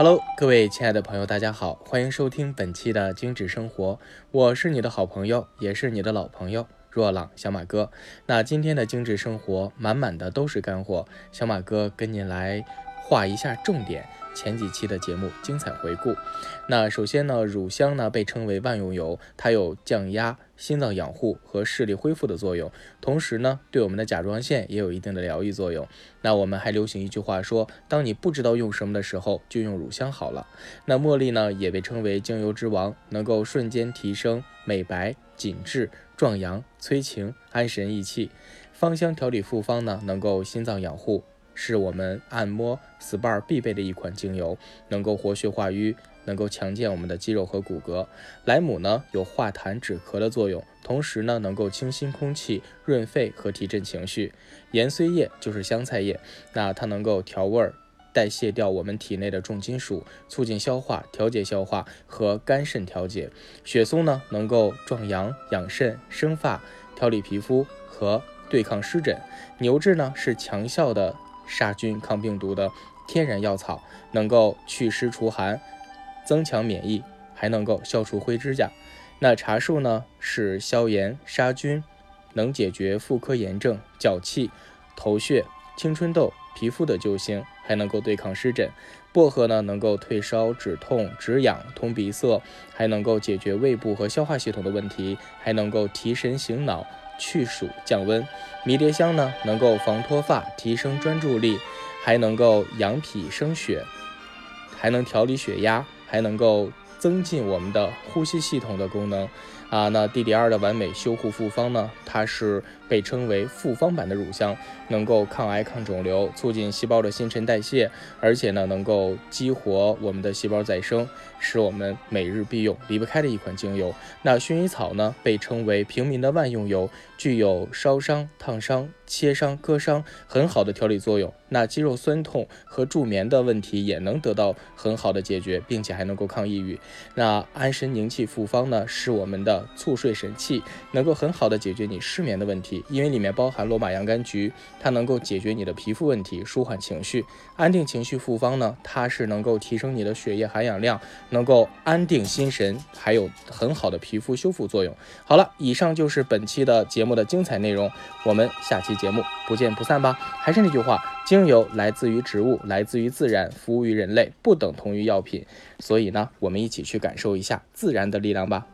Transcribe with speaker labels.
Speaker 1: Hello，各位亲爱的朋友，大家好，欢迎收听本期的精致生活，我是你的好朋友，也是你的老朋友若朗小马哥。那今天的精致生活满满的都是干货，小马哥跟您来画一下重点。前几期的节目精彩回顾。那首先呢，乳香呢被称为万用油，它有降压、心脏养护和视力恢复的作用，同时呢，对我们的甲状腺也有一定的疗愈作用。那我们还流行一句话说，当你不知道用什么的时候，就用乳香好了。那茉莉呢也被称为精油之王，能够瞬间提升美白、紧致、壮阳、催情、安神益气。芳香调理复方呢，能够心脏养护。是我们按摩 SPA 必备的一款精油，能够活血化瘀，能够强健我们的肌肉和骨骼。莱姆呢有化痰止咳的作用，同时呢能够清新空气、润肺和提振情绪。盐荽叶就是香菜叶，那它能够调味儿、代谢掉我们体内的重金属，促进消化、调节消化和肝肾调节。雪松呢能够壮阳、养肾、生发、调理皮肤和对抗湿疹。牛至呢是强效的。杀菌抗病毒的天然药草，能够祛湿除寒，增强免疫，还能够消除灰指甲。那茶树呢，是消炎杀菌，能解决妇科炎症、脚气、头屑、青春痘、皮肤的救星，还能够对抗湿疹。薄荷呢，能够退烧止痛止痒通鼻塞，还能够解决胃部和消化系统的问题，还能够提神醒脑。去暑降温，迷迭香呢能够防脱发、提升专注力，还能够养脾生血，还能调理血压，还能够增进我们的呼吸系统的功能。啊，那 D D R 的完美修护复方呢？它是被称为复方版的乳香，能够抗癌抗肿瘤，促进细胞的新陈代谢，而且呢能够激活我们的细胞再生，是我们每日必用、离不开的一款精油。那薰衣草呢，被称为平民的万用油，具有烧伤、烫伤、切伤、割伤很好的调理作用。那肌肉酸痛和助眠的问题也能得到很好的解决，并且还能够抗抑郁。那安神宁气复方呢，是我们的。促睡神器能够很好的解决你失眠的问题因为里面包含罗马洋甘菊，它能够解决你的皮肤问题，舒缓情绪，安定情绪。复方呢，它是能够提升你的血液含氧量，能够安定心神，还有很好的皮肤修复作用。好了，以上就是本期的节目的精彩内容，我们下期节目不见不散吧。还是那句话，精油来自于植物，来自于自然，服务于人类，不等同于药品。所以呢，我们一起去感受一下自然的力量吧。